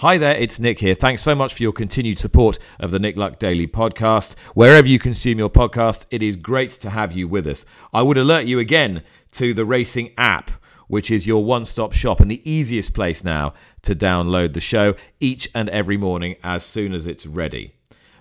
Hi there, it's Nick here. Thanks so much for your continued support of the Nick Luck Daily podcast. Wherever you consume your podcast, it is great to have you with us. I would alert you again to the racing app, which is your one stop shop and the easiest place now to download the show each and every morning as soon as it's ready.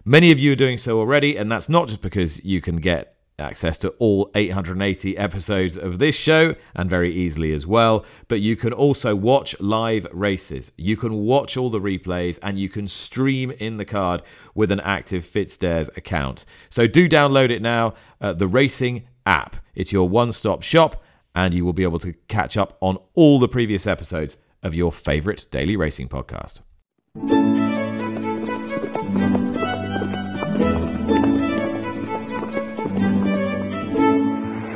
Many of you are doing so already, and that's not just because you can get access to all 880 episodes of this show and very easily as well. But you can also watch live races. You can watch all the replays and you can stream in the card with an active FitzDares account. So do download it now, the Racing app. It's your one stop shop and you will be able to catch up on all the previous episodes of your favorite daily racing podcast.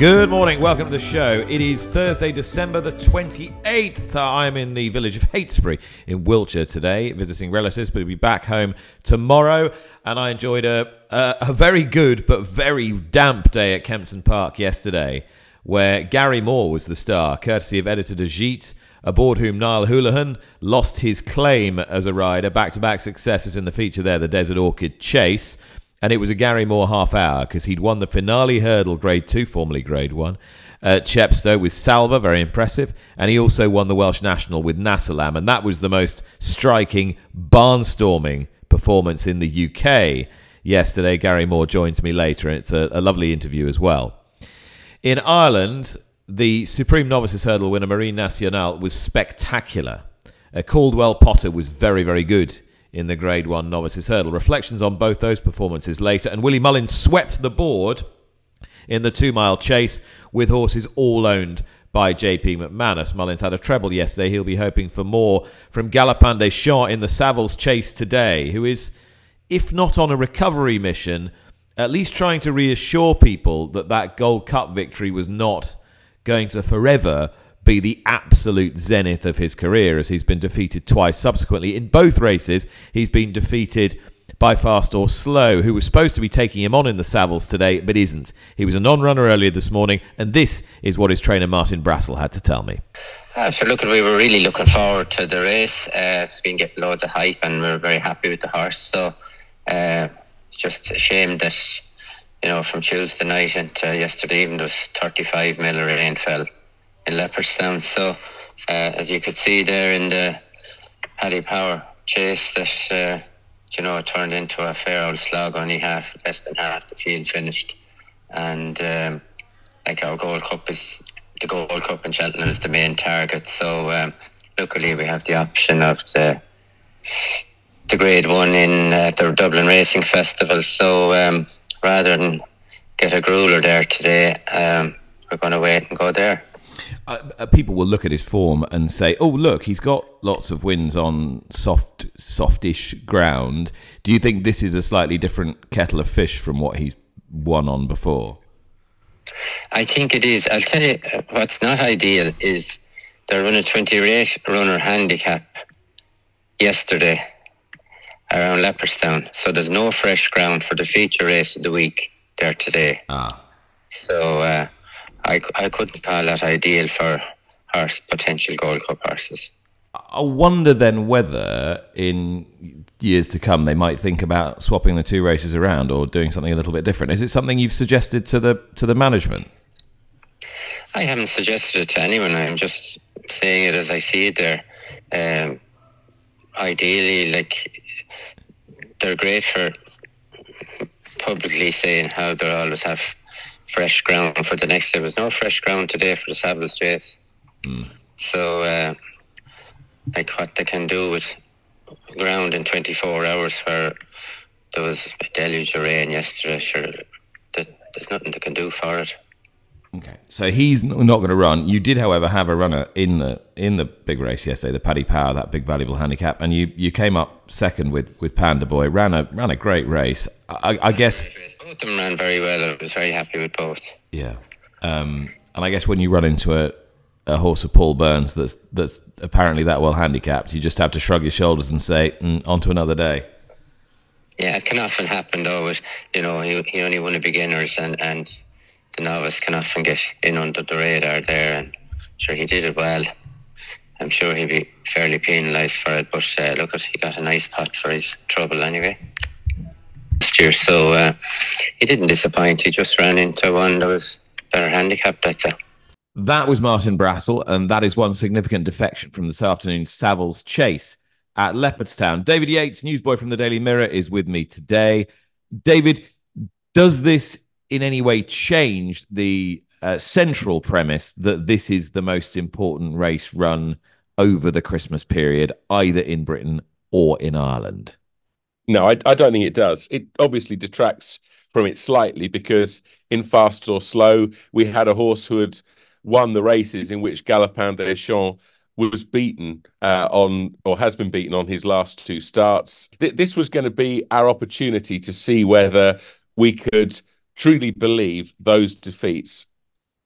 Good morning, welcome to the show. It is Thursday, December the 28th. I'm in the village of Heytesbury in Wiltshire today, visiting relatives, but I'll be back home tomorrow. And I enjoyed a, a, a very good but very damp day at Kempton Park yesterday, where Gary Moore was the star, courtesy of editor Gite, aboard whom Niall Houlihan lost his claim as a rider. Back to back successes in the feature there, the Desert Orchid Chase and it was a Gary Moore half hour because he'd won the finale hurdle grade 2 formerly grade 1 at Chepstow with Salver very impressive. And he also won the Welsh National with Nassalam. And that was the most striking barnstorming performance in the UK yesterday. Gary Moore joins me later and it's a, a lovely interview as well. In Ireland the Supreme Novices Hurdle winner Marine Nationale was spectacular. Uh, Caldwell Potter was very very good in the Grade 1 Novices Hurdle. Reflections on both those performances later. And Willie Mullins swept the board in the two mile chase with horses all owned by JP McManus. Mullins had a treble yesterday. He'll be hoping for more from Galopin Des Champs in the Savills chase today, who is, if not on a recovery mission, at least trying to reassure people that that Gold Cup victory was not going to forever be the absolute zenith of his career as he's been defeated twice subsequently. In both races, he's been defeated by Fastorslow, who was supposed to be taking him on in the Savills today, but isn't. He was a non runner earlier this morning, and this is what his trainer Martin Brassil had to tell me. Uh, we were really looking forward to the race. Uh, it's been getting loads of hype, and we are very happy with the horse. So uh, it's just a shame that you know from Tuesday night into yesterday evening, there was 35 mil rain fell in Leopardstown. So, uh, as you could see there in the Paddy Power chase, that uh, you know turned into a fair old slog. Only half, less than half the field finished, and um, like our Gold Cup is the Gold Cup in Cheltenham is the main target. So, um, luckily we have the option of the the Grade One in uh, the Dublin Racing Festival. So, um, rather than get a grueler there today, um, we're going to wait and go there uh, uh, people will look at his form and say, "Oh, look, he's got lots of wins on soft, softish ground." Do you think this is a slightly different kettle of fish from what he's won on before? I think it is. I'll tell you uh, what's not ideal is they're running a 28 runner handicap yesterday around Leopardstown. So there's no fresh ground for the feature race of the week there today. Ah. So uh, I, I couldn't call that ideal for horse, potential Gold Cup horses. I wonder then whether in years to come they might think about swapping the two races around or doing something a little bit different. Is it something you've suggested to the to the management? I haven't suggested it to anyone. I'm just saying it as I see it there. Um, ideally, like they're great for publicly saying how they always have fresh ground for the next. There was no fresh ground today for the Savills chase. Mm. So, uh, like what they can do with ground in 24 hours where there was a deluge of rain yesterday, sure, there's nothing they can do for it. Okay, so he's not going to run. You did, however, have a runner in the in the big race yesterday, the Paddy Power, that big valuable handicap, and you, you came up second with, with Panda Boy. ran a ran a great race. I, I guess both of them ran very well. And I was very happy with both. Yeah, um, and I guess when you run into a a horse of Paul Burns that's that's apparently that well handicapped. You just have to shrug your shoulders and say, mm, "On to another day." Yeah, it can often happen though. With, you know, he, he only won the beginners, and and the novice can often get in under the radar there. And sure, he did it well. I'm sure he'll be fairly penalised for it. But uh, look, at he got a nice pot for his trouble anyway last year. So uh, he didn't disappoint. He just ran into one that was better handicapped, say. That was Martin Brassil, and that is one significant defection from this afternoon's Savills Chase at Leopardstown. David Yates, newsboy from the Daily Mirror, is with me today. David, does this in any way change the uh, central premise that this is the most important race run over the Christmas period, either in Britain or in Ireland? No, I, I don't think it does. It obviously detracts from it slightly because in Fastorslow, we had a horse who had won the races in which Galopin des Champs was beaten uh, on or has been beaten on his last two starts. Th- this was going to be our opportunity to see whether we could truly believe those defeats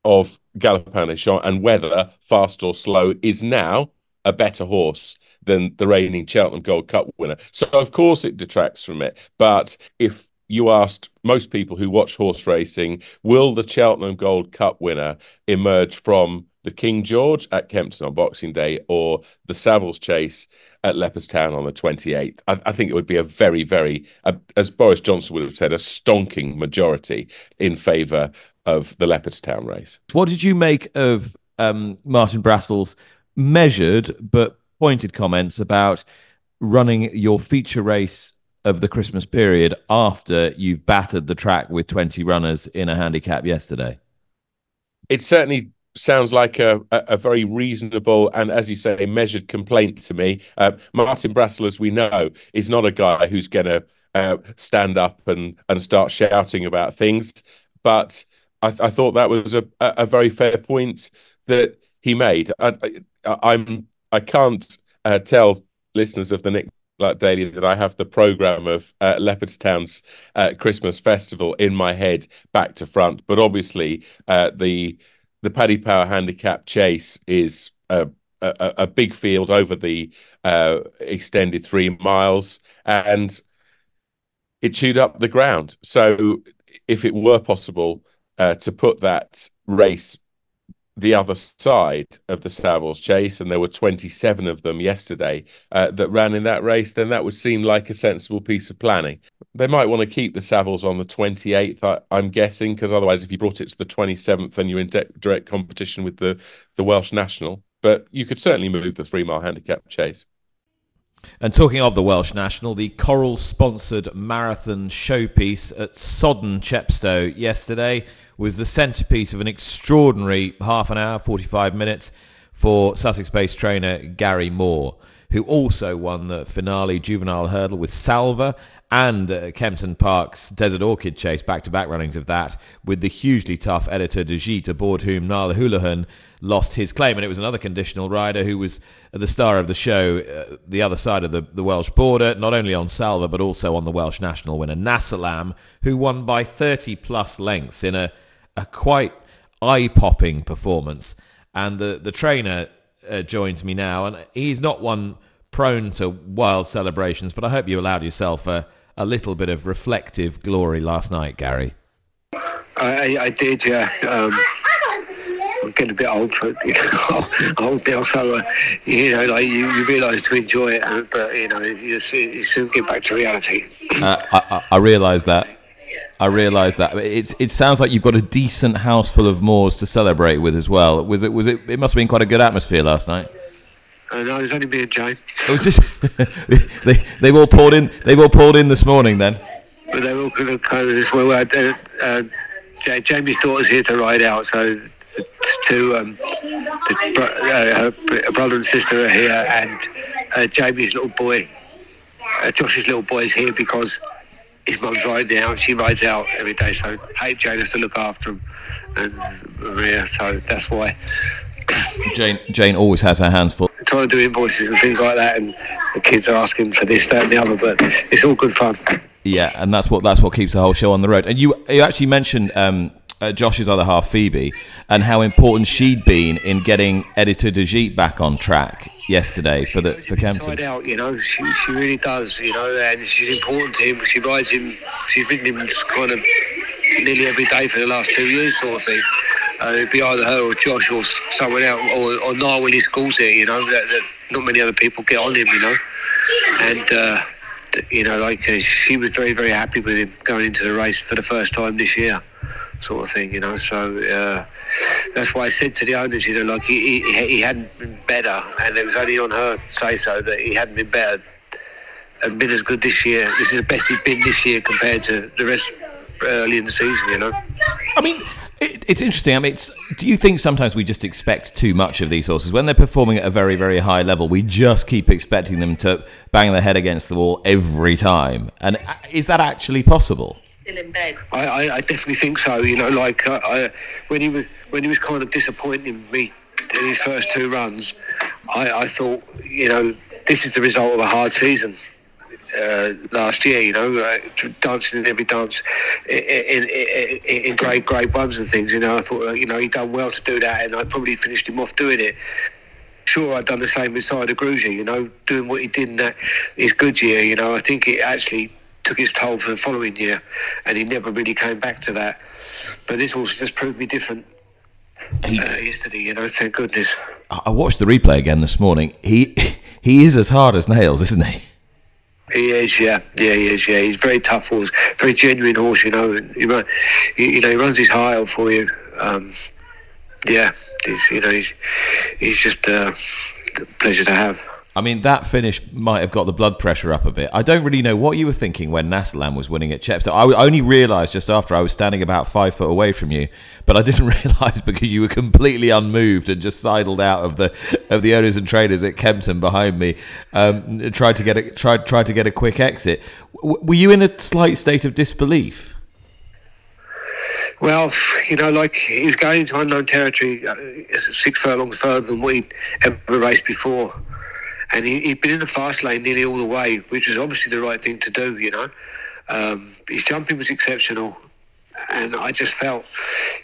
of Galopin and whether Fastorslow is now a better horse than the reigning Cheltenham Gold Cup winner. So, of course, it detracts from it. But if you asked most people who watch horse racing, will the Cheltenham Gold Cup winner emerge from the King George at Kempton on Boxing Day or the Savills Chase at Leopardstown on the 28th? I, I think it would be a very, very, uh, as Boris Johnson would have said, a stonking majority in favour of the Leopardstown race. What did you make of um, Martin Brassil's measured but pointed comments about running your feature race of the Christmas period after you've battered the track with 20 runners in a handicap yesterday? It certainly sounds like a, a, very reasonable and, as you say, measured complaint to me. Uh, Martin Brassil, as we know, is not a guy who's going to uh, stand up and, and start shouting about things. But I, I thought that was a, a very fair point that he made. I, I, I'm I can't uh, tell listeners of the Nick Luck Daily that I have the program of uh, Leopardstown's uh, Christmas festival in my head back to front. But obviously, uh, the the Paddy Power Handicap Chase is a, a, a big field over the uh, extended three miles, and it chewed up the ground. So, if it were possible uh, to put that race the other side of the Savills chase, and there were 27 of them yesterday uh, that ran in that race, then that would seem like a sensible piece of planning. They might want to keep the Savills on the 28th, I, am guessing, because otherwise, if you brought it to the 27th, then you're in de- direct competition with the, the Welsh National. But you could certainly move the three mile handicap chase. And talking of the Welsh National, the Coral sponsored marathon showpiece at Sodden Chepstow yesterday was the centrepiece of an extraordinary half an hour, 45 minutes for Sussex based trainer Gary Moore, who also won the finale juvenile hurdle with Salver and uh, Kempton Park's Desert Orchid Chase, back to back runnings of that, with the hugely tough Editeur du Gite, aboard whom Niall Houlihan lost his claim. And it was another conditional rider who was the star of the show, uh, the other side of the, the Welsh border, not only on Salver, but also on the Welsh national winner, Nassalam, who won by 30 plus lengths in a a quite eye popping performance. And the, the trainer uh, joins me now, and he's not one prone to wild celebrations, but I hope you allowed yourself a, a little bit of reflective glory last night, Gary. I, I did, yeah. Um, I'm getting a bit old for you know, old now, so uh, you know, like you, you realise to enjoy it, uh, but you know, you, you soon get back to reality. Uh, I, I, I realise that. I realise that it's it sounds like you've got a decent house full of Moores to celebrate with as well. Was it was it? It must have been quite a good atmosphere last night. Uh, no, it's only me and Jane. It was just they they've all poured in. They've all poured in this morning then. But they're all kind of kind of this way. Uh, uh, Jamie's daughter's here to ride out, so the two um, the, uh, her brother and sister are here, and uh, Jamie's little boy, uh, Josh's little boy is here because his mum's riding out. She rides out every day, so hey, Jane has to look after him, and Maria. So that's why. Jane Jane always has her hands full. Trying to do invoices and things like that, and the kids are asking for this, that, and the other. But it's all good fun. Yeah, and that's what that's what keeps the whole show on the road. And you you actually mentioned um, uh, Josh's other half, Phoebe, and how important she'd been in getting Editeur du back on track yesterday for the for Kempton. Out, you know, she, she really does, you know, and she's important to him. She rides him. She's ridden him kind of nearly every day for the last two years, sort of thing. Uh, it'd be either her or Josh or someone else, or, or Niall when he it, you know, that, that not many other people get on him, you know. And, uh, you know, like uh, she was very, very happy with him going into the race for the first time this year, sort of thing, you know. So uh, that's why I said to the owners, you know, like he, he, he hadn't been better, and it was only on her say so that he hadn't been better and been as good this year. This is the best he's been this year compared to the rest early in the season, you know. I mean, it, it's interesting. I mean, it's, do you think sometimes we just expect too much of these horses when they're performing at a very, very high level? We just keep expecting them to bang their head against the wall every time, and uh, is that actually possible? Still in bed. I, I, I definitely think so. You know, like uh, I, when he was when he was kind of disappointing me in his first two runs, I, I thought, you know, this is the result of a hard season uh, last year. You know, uh, dancing in every dance in, in, in, great great ones and things. You know, I thought uh, you know he'd done well to do that, and I probably finished him off doing it. Sure, I'd done the same with Sire De Grugy, you know, doing what he did in that his good year. You know, I think it actually took its toll for the following year, and he never really came back to that. But this also just proved me different. He, uh, yesterday, you know, thank goodness. I watched the replay again this morning. He he is as hard as nails, isn't he? He is, yeah, yeah, he is, yeah. He's very tough horse, very genuine horse, you know. And he, run, he, you know, he runs his high for you. Um, yeah, he's, you know, he's, he's just uh, a pleasure to have. I mean, that finish might have got the blood pressure up a bit. I don't really know what you were thinking when Nassalam was winning at Chepstow. I only realised just after I was standing about five foot away from you, but I didn't realise because you were completely unmoved and just sidled out of the of the owners and traders at Kempton behind me. Um, tried to get a tried tried to get a quick exit. W- were you in a slight state of disbelief? Well, you know, like he's going into unknown territory, uh, six furlongs further than we'd ever raced before and he, had been in the fast lane nearly all the way, which was obviously the right thing to do. You know, um, his jumping was exceptional, and I just felt,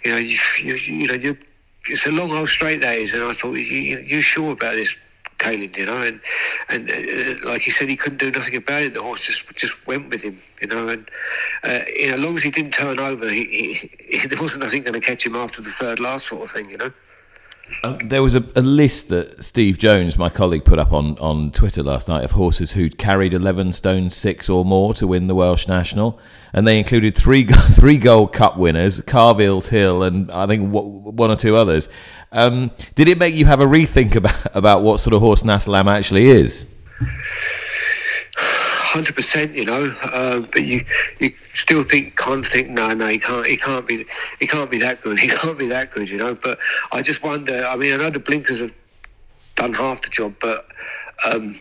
you know, you, you, you know, you, it's a long old straight that is, and I thought, you, you sure about this? Caoilin, you know, and and uh, like he said, he couldn't do nothing about it. The horse just just went with him, you know, and uh, you know, as long as he didn't turn over, he, he, he there wasn't nothing going to catch him after the third last sort of thing, you know. Uh, there was a, a, list that Steve Jones, my colleague, put up on, on Twitter last night of horses who'd carried 11 stone six or more to win the Welsh National. And they included three three Gold Cup winners, Carvill's Hill, and I think one or two others. Um, did it make you have a rethink about, about what sort of horse Nassalam actually is? Hundred percent, you know. Uh, but you you still think can't think no no he can't he can't be he can't be that good he can't be that good, you know. But I just wonder. I mean, I know the blinkers have done half the job, but. Um,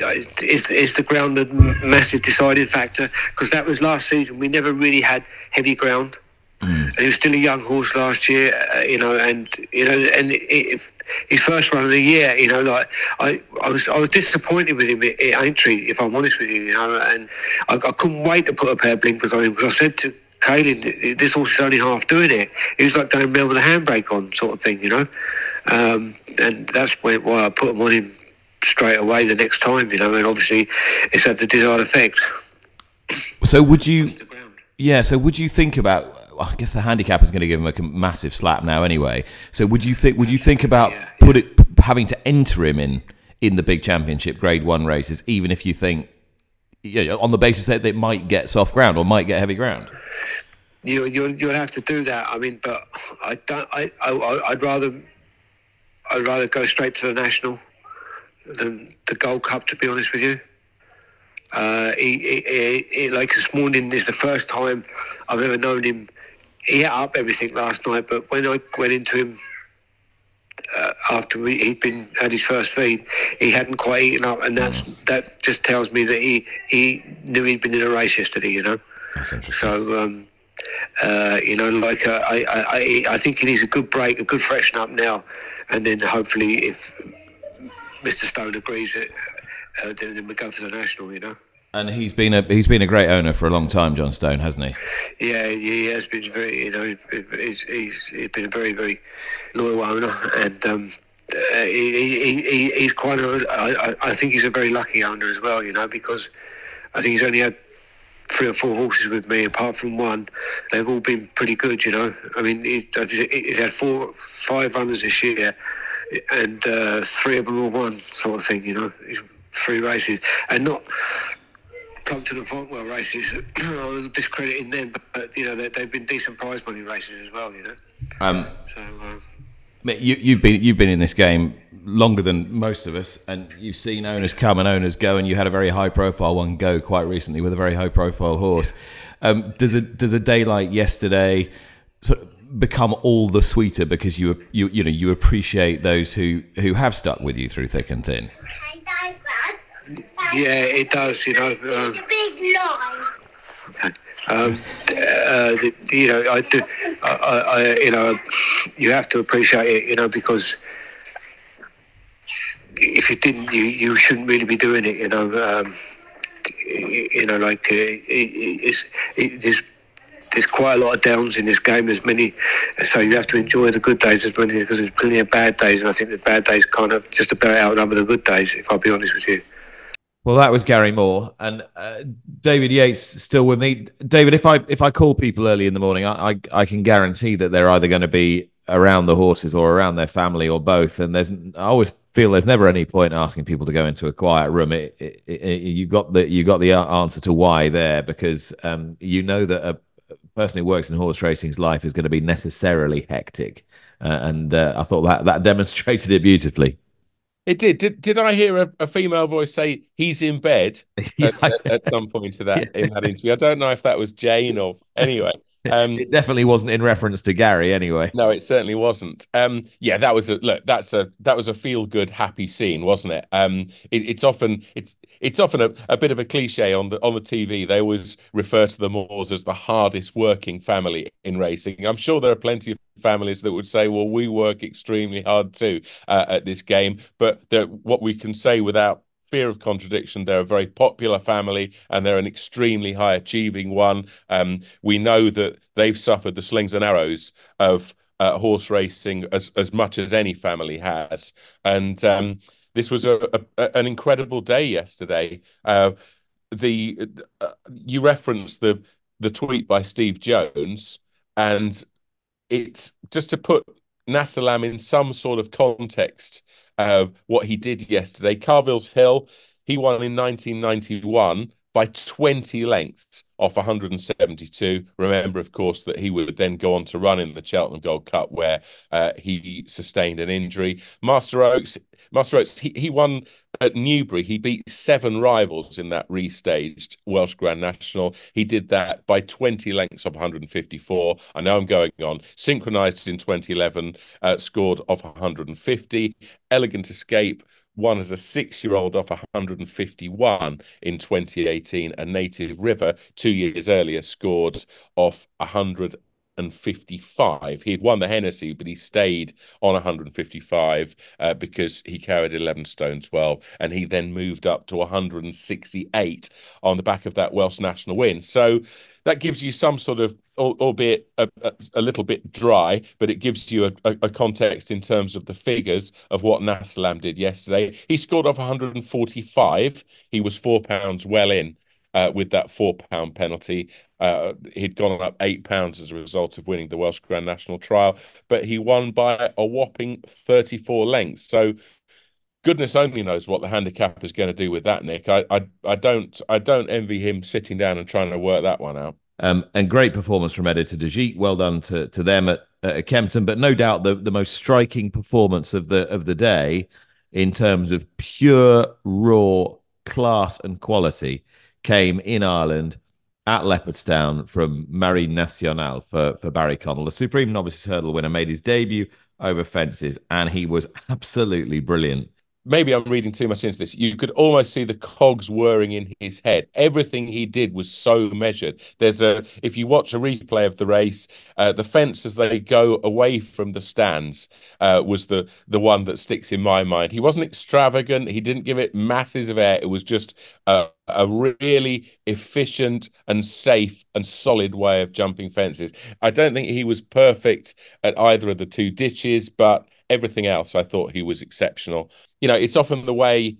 is, is the ground a massive deciding factor? Because that was last season. We never really had heavy ground. Mm. And he was still a young horse last year, uh, you know, and you know, and if his first run of the year, you know, like I, I was, I was disappointed with him at, at Aintree, if I'm honest with you, you know, and I, I couldn't wait to put a pair of blinkers on him because I said to Caoilin, this horse is only half doing it. He was like going Mel with a handbrake on, sort of thing, you know, um, and that's why I put him on him straight away the next time, you know, and obviously it's had the desired effect. So would you? Yeah. So would you think about I guess the handicap is going to give him a massive slap now anyway. So would you think would you think about put it having to enter him in in the big championship grade one races, even if you think you know, on the basis that they might get soft ground or might get heavy ground? You you you'll have to do that. I mean, but I don't. I, I I'd rather I'd rather go straight to the national than the Gold Cup. To be honest with you. Uh, he, he, he, like this morning is the first time I've ever known him he ate up everything last night, but when I went into him uh, after we, he'd been had his first feed, he hadn't quite eaten up, and that's that just tells me that he he knew he'd been in a race yesterday. You know, so. Um, uh, you know, like uh, I, I, I think he needs a good break, a good freshen up now, and then hopefully, if Mr. Stone agrees, it, uh, then, then we go for the national. You know. And he's been a he's been a great owner for a long time, John Stone, hasn't he? Yeah, he has been very, you know, he's, he's, he's been a very, very loyal owner, and um, uh, he, he, he's quite a. I, I think he's a very lucky owner as well, you know, because I think he's only had three or four horses with me, apart from one. They've all been pretty good, you know. I mean, he, he's had four, five runners this year, and uh, three of them all won, sort of thing, you know. Three races, and not come to the Fontwell races, discrediting them, but you know they, have been decent prize money races as well. You know. Um, so, uh, you, you've been you've been in this game longer than most of us, and you've seen owners come and owners go, and you had a very high profile one go quite recently with a very high profile horse. Um, does a does a day like yesterday sort of become all the sweeter because you you you know you appreciate those who who have stuck with you through thick and thin? Yeah, it does. You know. Um, big line. Um, uh, the, you know, I do. I, I, you know, you have to appreciate it. You know, because if you didn't, you, you shouldn't really be doing it. You know. Um, you know, like uh, it, it's it, there's there's quite a lot of downs in this game. There's many, so you have to enjoy the good days as many because there's plenty of bad days, and I think the bad days kind of just about outnumber the good days. If I'll be honest with you. Well, that was Gary Moore and uh, David Yates still with me. David, if I if I call people early in the morning, I I, I can guarantee that they're either going to be around the horses or around their family or both. And there's I always feel there's never any point asking people to go into a quiet room. It, it, it, you got the you got the answer to why there because um, you know that a person who works in horse racing's life is going to be necessarily hectic, uh, and uh, I thought that that demonstrated it beautifully. It did. Did did I hear a, a female voice say he's in bed at, at, at, some point to that in that interview? I don't know if that was Jane or anyway. Um, it definitely wasn't in reference to Gary, anyway. No, it certainly wasn't. Um, yeah, that was a look. That's a that was a feel good, happy scene, wasn't it? Um, it it's often it's it's often a, a bit of a cliche on the on the TV. They always refer to the Moores as the hardest working family in racing. I'm sure there are plenty of families that would say, "Well, we work extremely hard too uh, at this game," but what we can say without fear of contradiction. They're a very popular family and they're an extremely high achieving one. Um, we know that they've suffered the slings and arrows of uh, horse racing as, as much as any family has. And um, this was a, a, an incredible day yesterday. Uh, the uh, you referenced the the tweet by Steve Jones, and it's just to put Nassalam in some sort of context uh, what he did yesterday. Carvill's Hill, he won in 1991 by 20 lengths off 172. Remember, of course, that he would then go on to run in the Cheltenham Gold Cup where uh, he sustained an injury. Master Oats, Master Oats, he, he won at Newbury. He beat seven rivals in that restaged Welsh Grand National. He did that by 20 lengths of 154. I know I'm going on. Synchronized in 2011, uh, scored off 150. Elegant Escape won as a six year old off 151 in 2018. A native river two years earlier scored off 155. He had won the Hennessy, but he stayed on 155 uh, because he carried 11 stone 12, and he then moved up to 168 on the back of that Welsh national win. So that gives you some sort of, albeit a, a, little bit dry, but it gives you a, a, context in terms of the figures of what Nassalam did yesterday. He scored off 145. He was four pounds well in. Uh, with that four pound penalty. Uh, he'd gone up eight pounds as a result of winning the Welsh Grand National Trial, but he won by a whopping 34 lengths. So goodness only knows what the handicap is going to do with that, Nick. I, I, I don't, I don't envy him sitting down and trying to work that one out. Um, and great performance from Editeur du Well done to, to them at, at Kempton. But no doubt the, the most striking performance of the of the day, in terms of pure raw class and quality, came in Ireland at Leopardstown from Marine Nationale for, for Barry Connell. The Supreme Novices Hurdle winner made his debut over fences, and he was absolutely brilliant maybe I'm reading too much into this. You could almost see the cogs whirring in his head. Everything he did was so measured. There's a if you watch a replay of the race, uh, the fence as they go away from the stands uh, was the the one that sticks in my mind. He wasn't extravagant. He didn't give it masses of air. It was just a, a really efficient and safe and solid way of jumping fences. I don't think he was perfect at either of the two ditches, but everything else I thought he was exceptional you know, it's often the way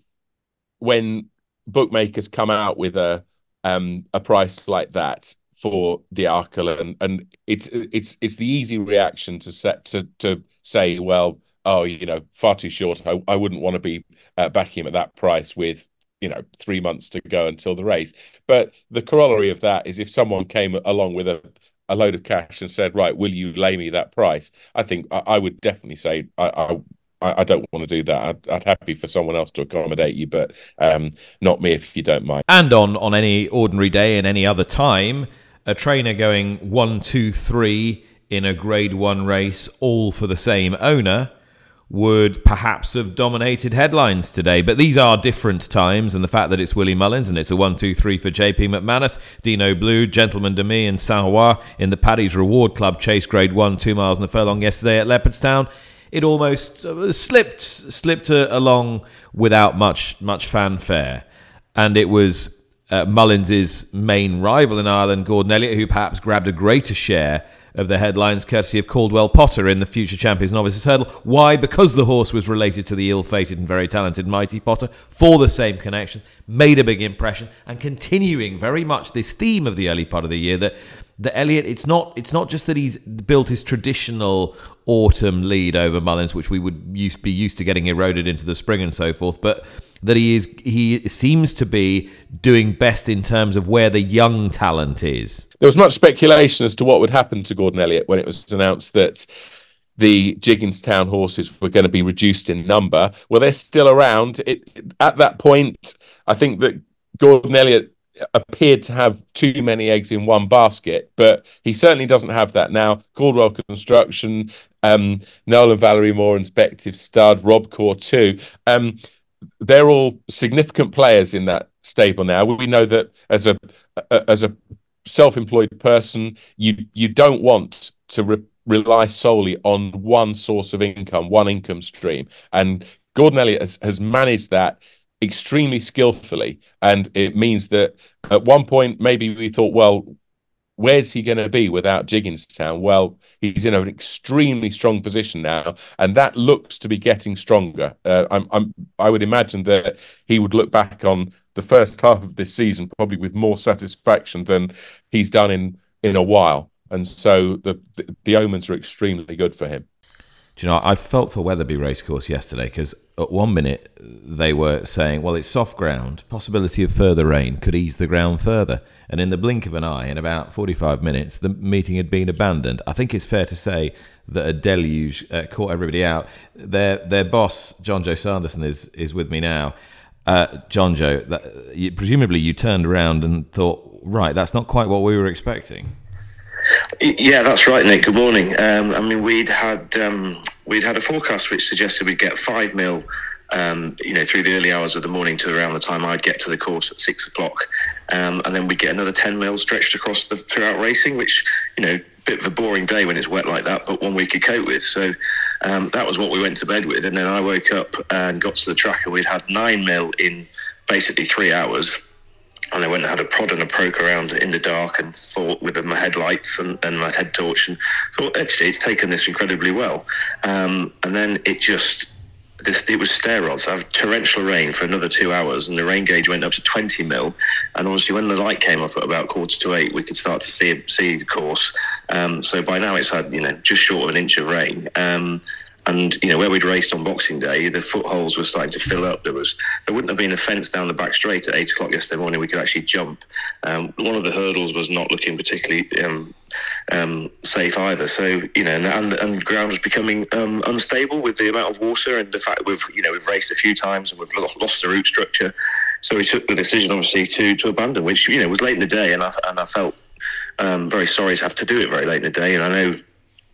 when bookmakers come out with a um, a price like that for the Arkle, and and it's it's it's the easy reaction to set to to say, well, oh, you know, far too short. I, I wouldn't want to be uh, backing him at that price with you know three months to go until the race. But the corollary of that is if someone came along with a a load of cash and said, right, will you lay me that price? I think I, I would definitely say I, I I, don't want to do that. I'd, I'd, happy for someone else to accommodate you, but um, not me if you don't mind. And on on any ordinary day in any other time, a trainer going one, two, three in a Grade One race, all for the same owner, would perhaps have dominated headlines today. But these are different times, and the fact that it's Willie Mullins and it's a 1 2 3 for JP McManus, Dinoblue, Gentleman de Mee, and Saint in the Paddy's Reward Club chase grade 1, two miles and a furlong yesterday at Leopardstown it almost uh, slipped slipped along without much much fanfare, and it was uh, Mullins's main rival in Ireland, Gordon Elliott, who perhaps grabbed a greater share of the headlines courtesy of Caldwell Potter in the future champions novices hurdle. Why? Because the horse was related to the ill-fated and very talented Mighty Potter for the same connection, made a big impression, and continuing very much this theme of the early part of the year that that Elliott, it's not it's not just that he's built his traditional autumn lead over Mullins, which we would used be used to getting eroded into the spring and so forth, but that he is he seems to be doing best in terms of where the young talent is. There was much speculation as to what would happen to Gordon Elliott when it was announced that the Gigginstown horses were going to be reduced in number. Well, they're still around. It, at that point, I think that Gordon Elliott appeared to have too many eggs in one basket, but he certainly doesn't have that now. Caldwell Construction, um, Noel and Valerie Moore, Inspective Stud, Robcour too. Um, they're all significant players in that stable now. We know that as a, as a self-employed person, you you don't want to re- rely solely on one source of income, one income stream, and Gordon Elliott has, has managed that extremely skillfully. And it means that at one point, maybe we thought, well, where's he going to be without Gigginstown? Well, he's in an extremely strong position now, and that looks to be getting stronger. Uh, I'm, I'm, I would imagine that he would look back on the first half of this season probably with more satisfaction than he's done in in a while, and so the the, the omens are extremely good for him. Do you know, I felt for Wetherby Racecourse yesterday because at one minute they were saying, well, it's soft ground, possibility of further rain could ease the ground further. And in the blink of an eye, in about 45 minutes, the meeting had been abandoned. I think it's fair to say that a deluge uh, caught everybody out. Their, their boss, Jonjo Sanderson, is, is with me now. Uh, Jonjo, that, you, presumably you turned around and thought, right, that's not quite what we were expecting. Yeah, that's right, Nick. Good morning. Um, I mean, we'd had um, we'd had a forecast which suggested we'd get five mil, um, you know, through the early hours of the morning to around the time I'd get to the course at six o'clock, um, and then we'd get another ten mil stretched across the throughout racing, which you know, bit of a boring day when it's wet like that, but one we could cope with. So um, that was what we went to bed with, and then I woke up and got to the track, and we'd had nine mil in basically three hours and I went and had a prod and a poke around in the dark and thought with my headlights and, and my head torch and thought actually it's taken this incredibly well. Um, and then it just this, it was steroids. I have torrential rain for another two hours, and the rain gauge went up to 20 mil. And obviously, when the light came up at about quarter to eight, we could start to see see the course. Um, so by now, it's had you know just short of an inch of rain. Um, and you know where we'd raced on Boxing Day, the footholes were starting to fill up. There was there wouldn't have been a fence down the back straight at eight o'clock yesterday morning. We could actually jump. Um, one of the hurdles was not looking particularly um, um, safe either. So you know, and, and, and ground was becoming um, unstable with the amount of water and the fact we've you know we've raced a few times and we've lost, lost the root structure. So we took the decision, obviously, to to abandon, which you know was late in the day, and I and I felt um, very sorry to have to do it very late in the day. And I know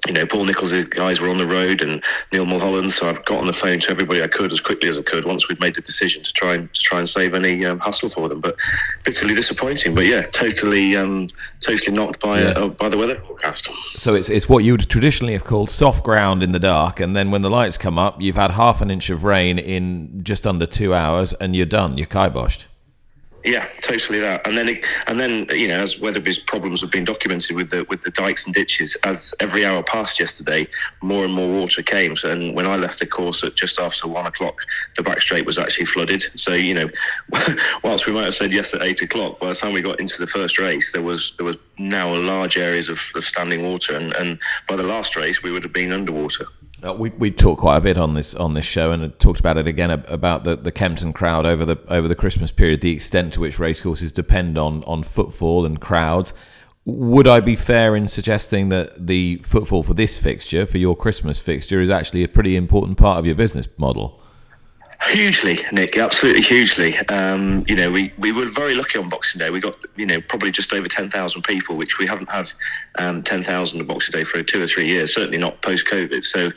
you know, Paul Nicholls' guys were on the road and Neil Mulholland. So I've got on the phone to everybody I could as quickly as I could once we'd made the decision to try and to try and save any um, hassle for them. But bitterly disappointing. But yeah, totally, um, totally knocked by yeah. uh, by the weather forecast. So it's it's what you would traditionally have called soft ground in the dark, and then when the lights come up, you've had half an inch of rain in just under two hours, and you're done. You're kiboshed. Yeah, totally that. And then, it, and then you know, as Wetherby's problems have been documented with the with the dikes and ditches, as every hour passed yesterday, more and more water came. So, and when I left the course at just after one o'clock, the back straight was actually flooded. So, you know, whilst we might have said yes at eight o'clock, by the time we got into the first race, there was there was now large areas of, of standing water, and, and by the last race, we would have been underwater. Uh, we we talked quite a bit on this on this show and talked about it again about the, the Kempton crowd over the over the Christmas period, the extent to which racecourses depend on on footfall and crowds. Would I be fair in suggesting that the footfall for this fixture, for your Christmas fixture, is actually a pretty important part of your business model? Hugely, Nick, absolutely hugely. Um, you know, we, we were very lucky on Boxing Day. We got, you know, probably just over 10,000 people, which we haven't had um, 10,000 on Boxing Day for two or three years, certainly not post COVID. So,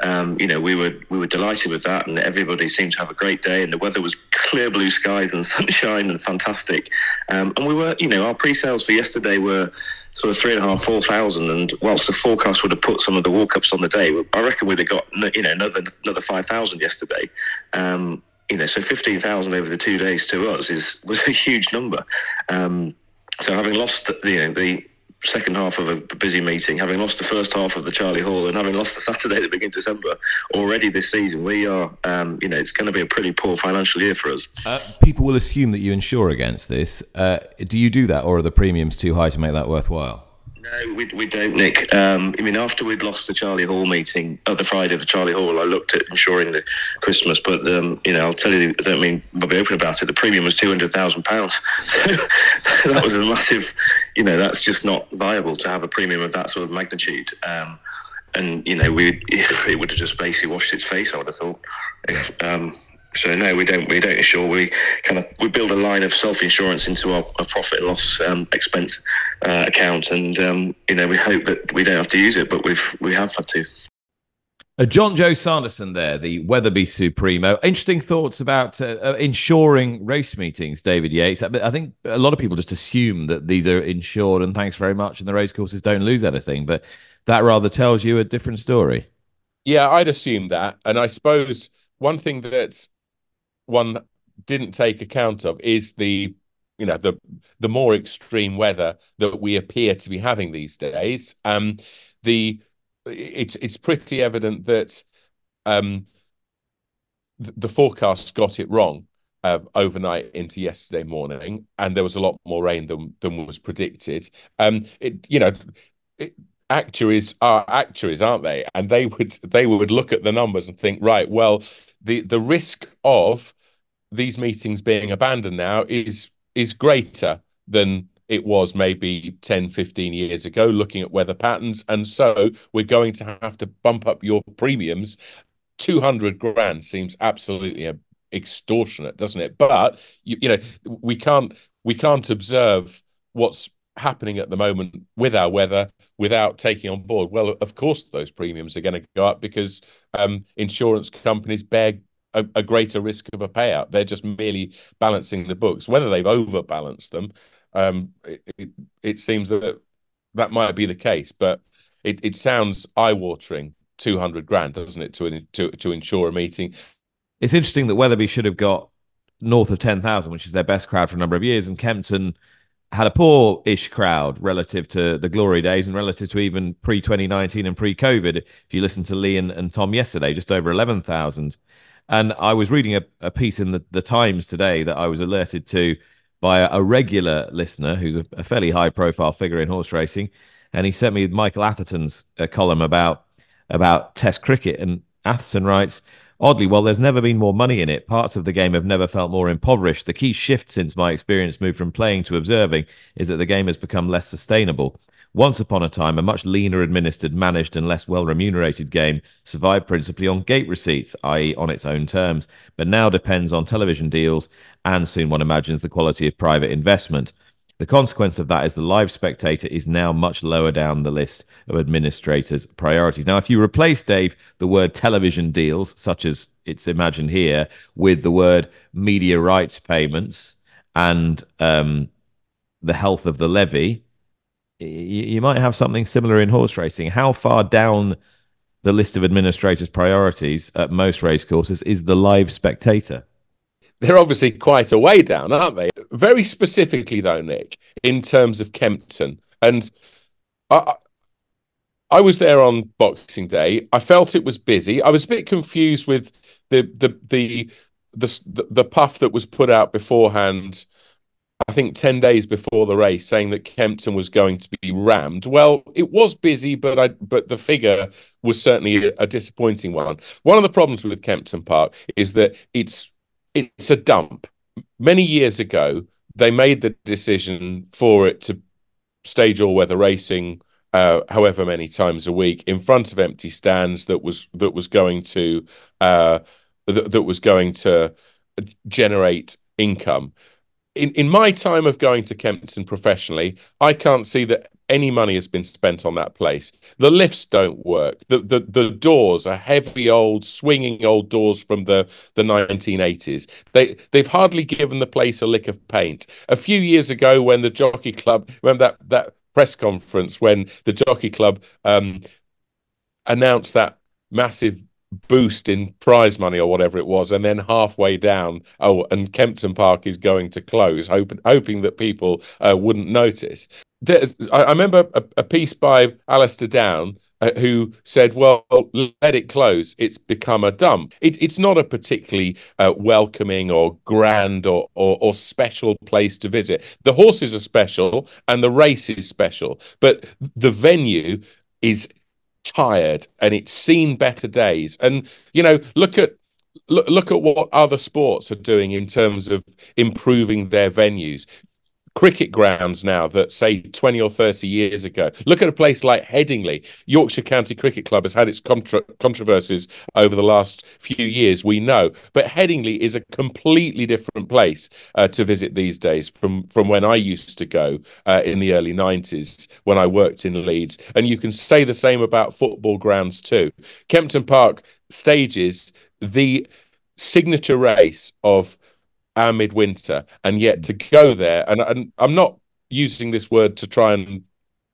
um, you know, we were we were delighted with that, and everybody seemed to have a great day, and the weather was clear blue skies and sunshine and fantastic. Um, and we were, you know, our pre-sales for yesterday were sort of three and a half, four thousand. And whilst the forecast would have put some of the walk-ups on the day, I reckon we'd have got you know another another five thousand yesterday. Um, you know, so fifteen thousand over the two days to us is was a huge number. Um, so having lost the, you know the second half of a busy meeting, having lost the first half of the Charlie Hall, and having lost the Saturday at the beginning of December already this season, we are, um, you know, it's going to be a pretty poor financial year for us. Uh, people will assume that you insure against this. Uh, do you do that, or are the premiums too high to make that worthwhile? No, we, we don't, Nick. Um, I mean, after we'd lost the Charlie Hall meeting, uh, the Friday of the Charlie Hall, I looked at insuring the Christmas, but um, you know, I'll tell you, I don't mean I'll be open about it. The premium was two hundred thousand pounds. that was a massive. You know, that's just not viable to have a premium of that sort of magnitude. Um, and you know, we it would have just basically washed its face. I would have thought. If, um, so no, we don't. We don't insure. We kind of we build a line of self insurance into our, our, profit and loss um, expense uh, account, and um, you know we hope that we don't have to use it, but we've we have had to. Uh, Jonjo Sanderson there, the Wetherby Supremo. Interesting thoughts about uh, uh, insuring race meetings, David Yates. I, I, think a lot of people just assume that these are insured and thanks very much, and the race courses don't lose anything. But that rather tells you a different story. Yeah, I'd assume that. And I suppose one thing that's one didn't take account of is the you know the the more extreme weather that we appear to be having these days. Um, the it's it's pretty evident that um, the, forecast got it wrong uh, overnight into yesterday morning, and there was a lot more rain than than was predicted. Um, it you know. It, actuaries are actuaries aren't they and they would they would look at the numbers and think right well the the risk of these meetings being abandoned now is is greater than it was maybe 10 15 years ago looking at weather patterns. And so we're going to have to bump up your premiums. 200 grand seems absolutely extortionate doesn't it? But you, you know we can't we can't observe what's happening at the moment with our weather without taking on board. Well of course those premiums are going to go up because um, insurance companies bear a, a, greater risk of a payout. They're just merely balancing the books. Whether they've overbalanced them, um, it, it, it, seems that that might be the case. But it, it sounds eye-watering. Two hundred grand, doesn't it, to to to insure a meeting? It's interesting that Wetherby should have got north of ten thousand, which is their best crowd for a number of years, and Kempton had a poor-ish crowd relative to the glory days and relative to even pre 2019 and pre COVID. If you listen to Lee and, and Tom yesterday, just over eleven thousand. And I was reading a, a piece in the, the Times today that I was alerted to by a, a regular listener who's a, a, fairly high profile figure in horse racing. And he sent me Michael Atherton's uh, column about about Test cricket. And Atherton writes, Oddly, while there's never been more money in it, parts of the game have never felt more impoverished. The key shift since my experience moved from playing to observing is that the game has become less sustainable. Once upon a time, a much leaner administered, managed, and less well remunerated game survived principally on gate receipts, i.e., on its own terms, but now depends on television deals and soon one imagines the quality of private investment. The consequence of that is the live spectator is now much lower down the list of administrators' priorities. Now, if you replace, Dave, the word television deals, such as it's imagined here, with the word media rights payments and um, the health of the levy, you might have something similar in horse racing. How far down the list of administrators' priorities at most racecourses is the live spectator? they're obviously quite a way down, aren't they? Very specifically, though, Nick, in terms of Kempton, and I, I was there on Boxing Day. I felt it was busy. I was a bit confused with the the the the, the puff that was put out beforehand. I think 10 days before the race saying that Kempton was going to be rammed. Well, it was busy, but I but the figure was certainly a, a disappointing one. One of the problems with Kempton Park is that it's it's a dump. Many years ago, they made the decision for it to stage all weather racing uh, however many times a week in front of empty stands that was that was going to uh, that, that was going to generate income. In in my time of going to Kempton professionally, I can't see that any money has been spent on that place. The lifts don't work. The, the the doors are heavy old swinging old doors from the the 1980s. They they've hardly given the place a lick of paint. A few years ago when the Jockey Club remember that that press conference when the Jockey Club um, announced that massive boost in prize money or whatever it was, and then halfway down, oh, and Kempton Park is going to close, hoping that people uh, wouldn't notice. There, I, I, remember a, a, piece by Alastair Down. Uh, who said, "Well, let it close. It's become a dump. It, it's not a particularly uh, welcoming or grand or, or, or special place to visit. The horses are special and the race is special, but the venue is tired and it's seen better days. And you know, look at look, look at what other sports are doing in terms of improving their venues cricket grounds now that say 20 or 30 years ago. Look at a place like Headingley. Yorkshire County Cricket Club has had its contra- controversies over the last few years, we know. But Headingley is a completely different place uh, to visit these days from, from when I used to go uh, in the early 90s when I worked in Leeds. And you can say the same about football grounds too. Kempton Park stages the signature race of our midwinter, and yet to go there, and, and I'm not using this word to try and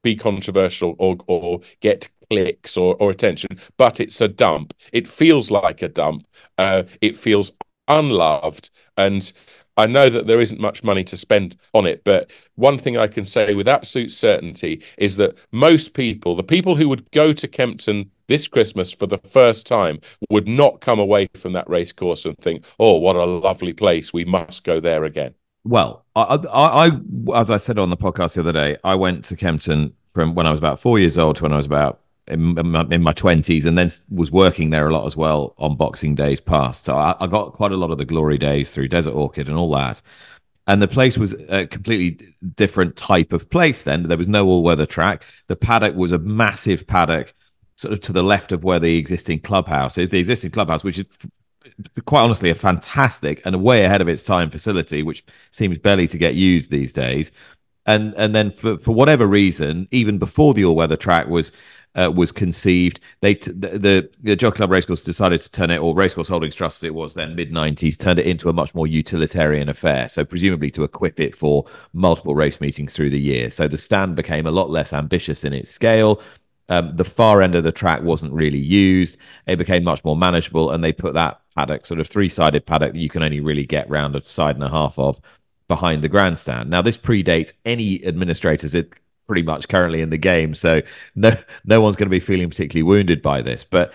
be controversial or or get clicks or, or attention, but it's a dump. It feels like a dump. Uh, it feels unloved, and I know that there isn't much money to spend on it, but one thing I can say with absolute certainty is that most people, the people who would go to Kempton this Christmas for the first time, would not come away from that racecourse and think, "Oh, what a lovely place! We must go there again." Well, I, I, I as I said on the podcast the other day, I went to Kempton from when I was about four years old to when I was about in, my twenties, and then was working there a lot as well on Boxing Days past. So I, I, got quite a lot of the glory days through Desert Orchid and all that. And the place was a completely different type of place. Then there was no all-weather track. The paddock was a massive paddock, sort of to the left of where the existing clubhouse is. The existing clubhouse, which is quite honestly a fantastic and way ahead of its time facility, which seems barely to get used these days and and then for for whatever reason, even before the all weather track was uh, was conceived. They t- the, the, the Jockey Club Racecourse decided to turn it, or Racecourse Holdings Trust, it was then mid '90s, turned it into a much more utilitarian affair. So presumably to equip it for multiple race meetings through the year. So the stand became a lot less ambitious in its scale. Um, the far end of the track wasn't really used. It became much more manageable, and they put that paddock, sort of three-sided paddock that you can only really get round a side and a half of, behind the grandstand. Now, this predates any administrators pretty much currently in the game. So no no one's going to be feeling particularly wounded by this. But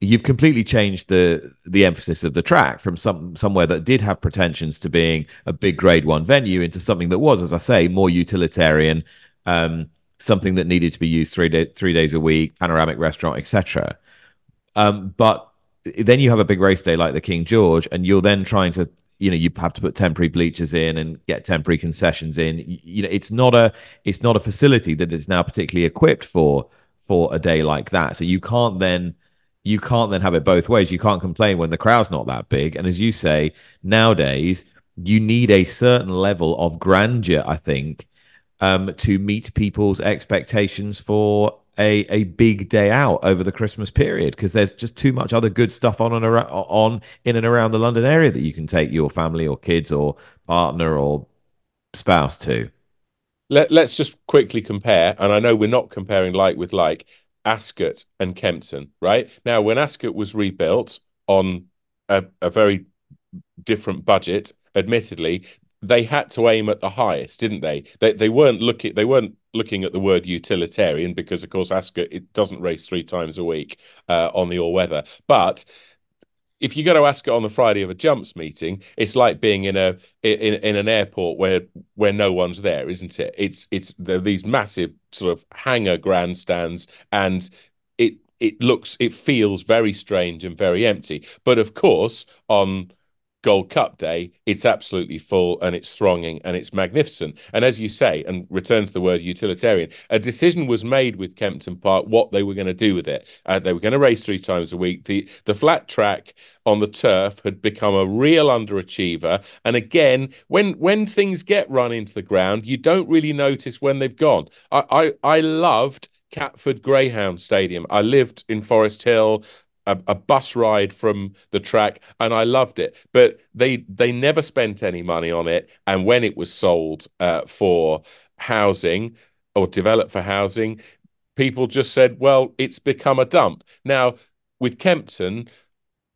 you've completely changed the the emphasis of the track from some somewhere that did have pretensions to being a big grade one venue into something that was, as I say, more utilitarian, um, something that needed to be used three day, three days a week, panoramic restaurant, etc. Um, but then you have a big race day like the King George, and you're then trying to you know you have to put temporary bleachers in and get temporary concessions in. You know it's not a it's not a facility that is now particularly equipped for for a day like that. So you can't then you can't then have it both ways. You can't complain when the crowd's not that big. And as you say nowadays you need a certain level of grandeur i think um, to meet people's expectations for a, a big day out over the Christmas period because there's just too much other good stuff on and around, on in and around the London area that you can take your family or kids or partner or spouse to. Let, let's just quickly compare, and I know we're not comparing like with like Ascot and Kempton, right? Now, when Ascot was rebuilt on a, a very different budget, admittedly, they had to aim at the highest, didn't they? They they weren't looking they weren't looking at the word utilitarian because of course Ascot it doesn't race three times a week uh, on the all weather, but if you go to Ascot on the Friday of a jumps meeting, it's like being in a in, in an airport where where no one's there, isn't it? It's it's these massive sort of hangar grandstands, and it it looks it feels very strange and very empty. But of course, on Gold Cup Day, it's absolutely full and it's thronging and it's magnificent. And as you say, and return to the word utilitarian, a decision was made with Kempton Park what they were going to do with it. Uh, they were going to race three times a week. The the flat track on the turf had become a real underachiever. And again, when when things get run into the ground, you don't really notice when they've gone. I I, I loved Catford Greyhound Stadium. I lived in Forest Hill a, a, bus ride from the track, and I loved it. But they they never spent any money on it, and when it was sold uh, for housing or developed for housing, people just said, "Well, it's become a dump." Now with Kempton,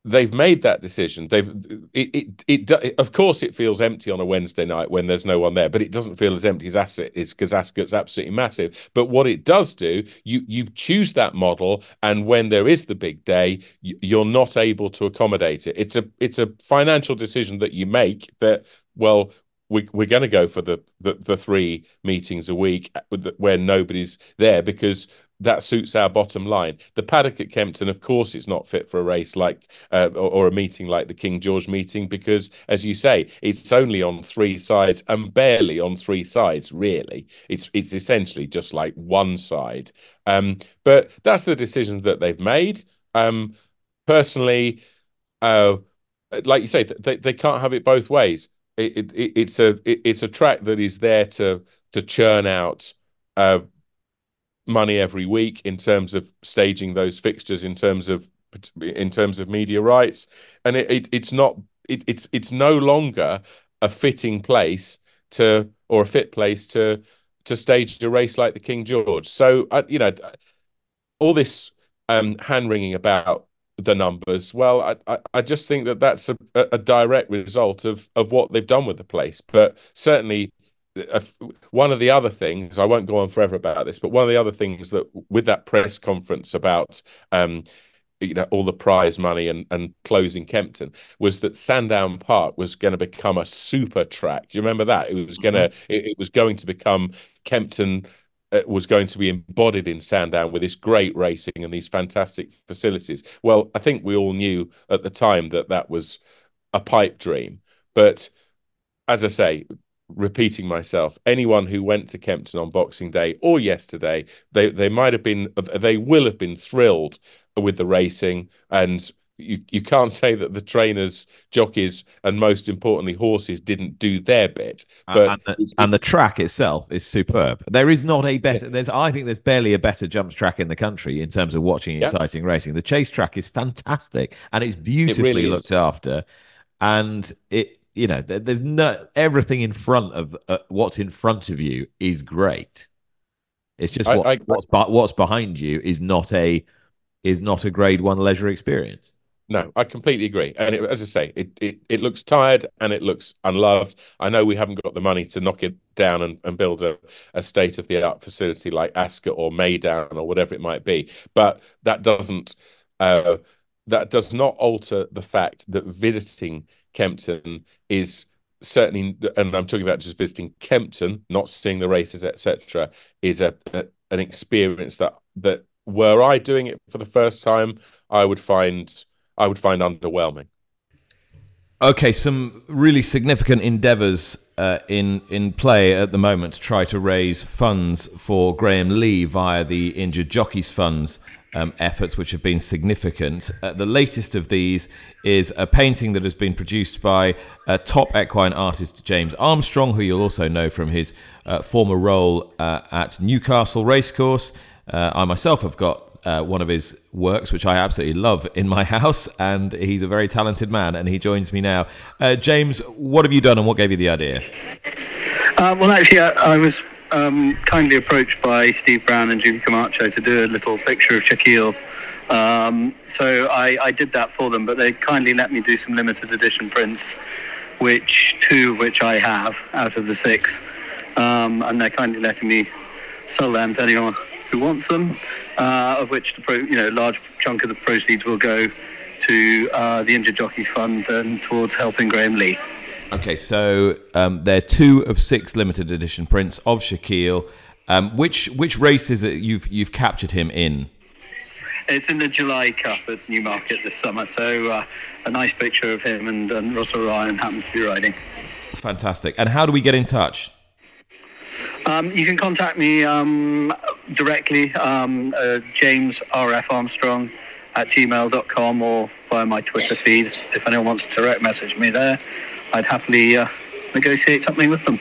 they've made that decision. They've it, it, it, of course it feels empty on a Wednesday night when there's no one there, but it doesn't feel as empty as Ascot is because Ascot's absolutely massive. But what it does do, you you choose that model, and when there is the big day, you're not able to accommodate it. It's a it's a financial decision that you make that well. We, we're going to go for the, the, the three meetings a week uh, where nobody's there because that suits our bottom line. The paddock at Kempton, of course, it's not fit for a race like uh, or, or, a meeting like the King George meeting because, as you say, it's only on three sides and barely on three sides. Really, it's it's essentially just like one side. Um, but that's the decision that they've made. Um, personally, uh, like you say, they, they can't have it both ways. It, it, it's a it, it's a track that is there to to churn out uh, money every week in terms of staging those fixtures in terms of in terms of media rights. And it, it it's not it, it's it's no longer a fitting place to or a fit place to to stage a race like the King George. So uh, you know all this um, hand wringing about the numbers well I, I, I just think that that's a, a direct result of of what they've done with the place. But certainly one of the other things I won't go on forever about this, but one of the other things that with that press conference about um, you know all the prize money and and closing Kempton was that Sandown Park was going to become a super track. Do you remember that? It was going to mm-hmm. it, it, was going to become Kempton uh, was going to be embodied in Sandown with this great racing and these fantastic facilities. Well, I think we all knew at the time that that was a pipe dream, but as I say, repeating myself anyone who went to kempton on boxing day or yesterday they they might have been they will have been thrilled with the racing and you, you can't say that the trainers, jockeys, and most importantly horses didn't do their bit. But and the, and the track itself is superb. There is not a better. Yes. There's I think there's barely a better jumps track in the country in terms of watching exciting racing. The chase track is fantastic and it's beautifully it really looked after, and it you know, there's no everything in front of uh, what's in front of you is great. It's just what, I, I, what's what's behind you is not a is not a grade one leisure experience. No, I completely agree. And it, as I say, it, it it looks tired and it looks unloved. I know we haven't got the money to knock it down and, and build a, a state of the art facility like Ascot or Meydan or whatever it might be, but that doesn't uh, that does not alter the fact that visiting Kempton is certainly, and I'm talking about just visiting Kempton, not seeing the races, etc., is a, a, an experience that that were I doing it for the first time, I would find I would find underwhelming. Okay, some really significant endeavours uh, in in play at the moment to try to raise funds for Graham Lee via the Injured Jockeys Funds um, efforts which have been significant. Uh, the latest of these is a painting that has been produced by uh, top equine artist James Armstrong, who you'll also know from his uh, former role uh, at Newcastle Racecourse. Uh, I myself have got uh, one of his works, which I absolutely love, in my house, and he's a very talented man, and he joins me now. Uh, James, what have you done, and what gave you the idea? Uh, well, actually, I, I was um, kindly approached by Steve Brown and Julie Camacho to do a little picture of Shaquille. Um, so I, I, did that for them, but they kindly let me do some limited edition prints, which two of which I have out of the six, um, and they're kindly letting me sell them to anyone who wants them. Uh, of which the pro, you know, large chunk of the proceeds will go to uh, the Injured Jockeys Fund and towards helping Graham Lee. Okay, so um, they're two of six limited edition prints of Shaquille. Um, which which race is it you've you've captured him in? It's in the July Cup at Newmarket this summer. So uh, a nice picture of him and, and Rossa Ryan happens to be riding. Fantastic. And how do we get in touch? Um, you can contact me um, directly, um, uh, James RF Armstrong at gmail.com or via my Twitter feed. If anyone wants to direct message me there, I'd happily uh, negotiate something with them.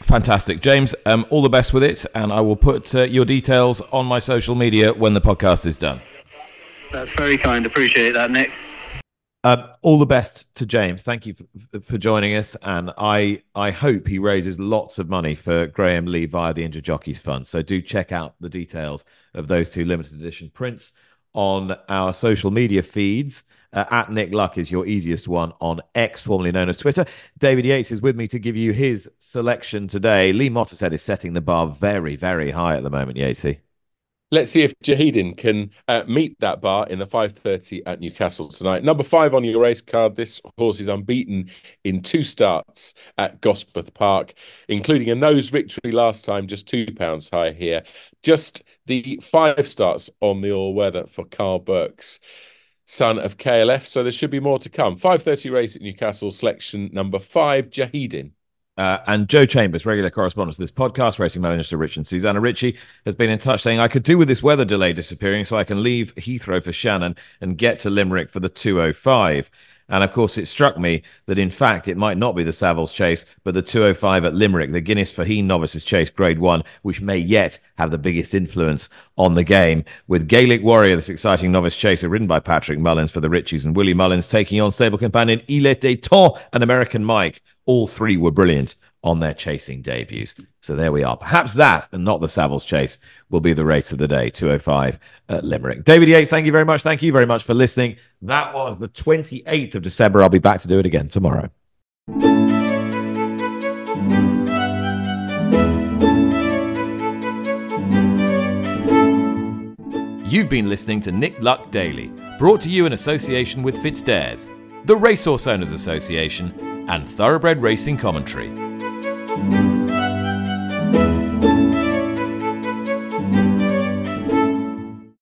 Fantastic. James, um, all the best with it, and I will put uh, your details on my social media when the podcast is done. That's very kind. Appreciate that, Nick. Uh, all the best to James. Thank you for, for, joining us, and I I hope he raises lots of money for Graham Lee via the Injured Jockeys Fund. So do check out the details of those two limited edition prints on our social media feeds. Uh, at Nick Luck is your easiest one on X, formerly known as Twitter. David Yates is with me to give you his selection today. Lee Mottershead is setting the bar very, very high at the moment, Yatesy. Let's see if Jahidin can uh, meet that bar in the 5.30 at Newcastle tonight. Number five on your race card, this horse is unbeaten in two starts at Gosforth Park, including a nose victory last time, just two pounds high here. Just the five starts on the all-weather for Karl Burke's son of KLF. So there should be more to come. 5.30 race at Newcastle, selection number five, Jahidin. Uh, and Joe Chambers, regular correspondent to this podcast, racing manager to Rich and Susannah Ricci, has been in touch saying, I could do with this weather delay disappearing so I can leave Heathrow for Shannon and get to Limerick for the 205. And of course, it struck me that in fact it might not be the Savills Chase, but the 205 at Limerick, the Guinness Faugheen Novices Chase Grade 1, which may yet have the biggest influence on the game. With Gaelic Warrior, this exciting novice chaser ridden by Patrick Mullins for the Riccis and Willie Mullins taking on stable companion Il Était Temps and American Mike. All three were brilliant on their chasing debuts. So there we are. Perhaps that, and not the Savills Chase, will be the race of the day, 205 at Limerick. David Yates, thank you very much. Thank you very much for listening. That was the 28th of December. I'll be back to do it again tomorrow. You've been listening to Nick Luck Daily, brought to you in association with FitzDares, the Racehorse Owners Association, and Thoroughbred Racing Commentary you.